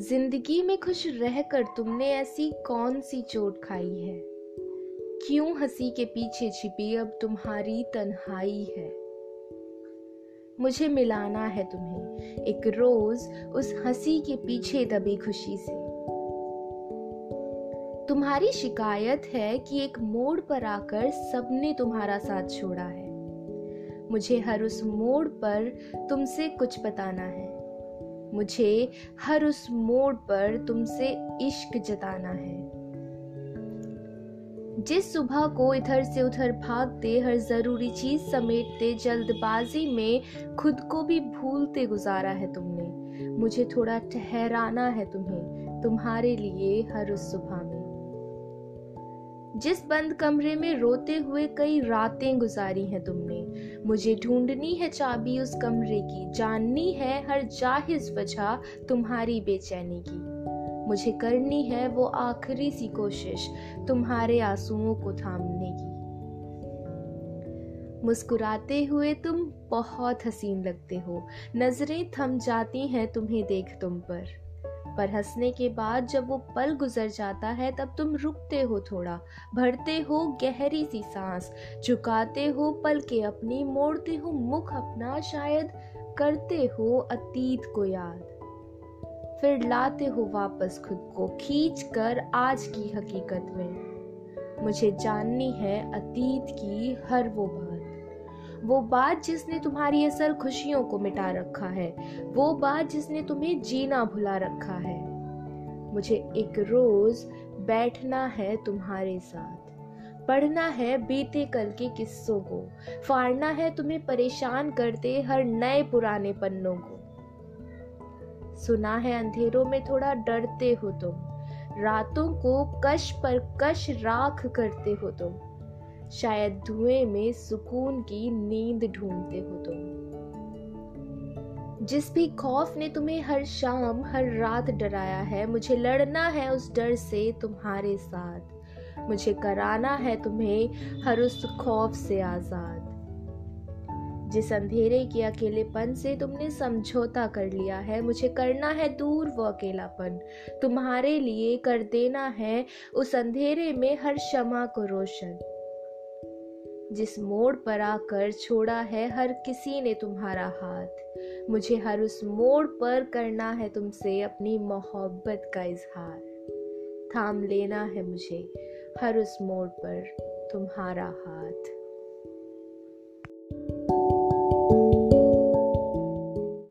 ज़िंदगी में खुश रहकर तुमने ऐसी कौन सी चोट खाई है? क्यों हँसी के पीछे छिपी अब तुम्हारी तन्हाई है? मुझे मिलाना है तुम्हें एक रोज उस हँसी के पीछे दबी खुशी से। तुम्हारी शिकायत है कि एक मोड़ पर आकर सबने तुम्हारा साथ छोड़ा है। मुझे हर उस मोड़ पर तुमसे कुछ बताना है। मुझे हर उस मोड़ पर तुमसे इश्क जताना है। जिस सुबह को इधर से उधर भागते, हर ज़रूरी चीज़ समेटते, जल्दबाजी में खुद को भी भूलते गुजारा है तुमने। मुझे थोड़ा ठहराना है तुम्हें, तुम्हारे लिए हर उस सुबह में। जिस बंद कमरे में रोते हुए कई रातें गुजारी हैं तुमने। मुझे ढूंढनी है चाबी उस कमरे की, जाननी है हर जाहिज वजह तुम्हारी बेचैनी की। मुझे करनी है वो आखिरी सी कोशिश तुम्हारे आंसुओं को थामने की। मुस्कुराते हुए तुम बहुत हसीन लगते हो। नज़रें थम जाती हैं तुम्हें देख तुम पर। पर हंसने के बाद जब वो पल गुजर जाता है, तब तुम रुकते हो थोड़ा, भरते हो गहरी सी सांस, झुकाते हो पल के अपनी, मोड़ते हो मुख अपना, शायद करते हो अतीत को याद। फिर लाते हो वापस खुद को खींच कर आज की हकीकत में। मुझे जाननी है अतीत की हर वो बात। वो बात जिसने तुम्हारी असल खुशियों को मिटा रखा है, वो बात जिसने तुम्हें जीना भुला रखा है। मुझे एक रोज बैठना है तुम्हारे साथ, पढ़ना है बीते कल के किस्सों को, फाड़ना है तुम्हें परेशान करते हर नए पुराने पन्नों को। सुना है अंधेरों में थोड़ा डरते हो तुम, रातों को कश पर कश राख करते हो तुम शायद धुएँ में सुकून की नींद ढूंढते हो तुम। जिस भी खौफ ने तुम्हें हर शाम, हर रात डराया है, मुझे लड़ना है उस डर से तुम्हारे साथ। मुझे कराना है तुम्हें हर उस खौफ से आज़ाद। जिस अंधेरे के अकेलेपन से तुमने समझौता कर लिया है, मुझे करना है दूर वो अकेलापन। तुम्हारे लिए कर देना है उस अंधेरे में हर क्षमा को रोशन। जिस मोड़ पर आकर छोड़ा है हर किसी ने तुम्हारा हाथ। मुझे हर उस मोड़ पर करना है तुमसे अपनी मोहब्बत का इजहार। थाम लेना है मुझे हर उस मोड़ पर तुम्हारा हाथ।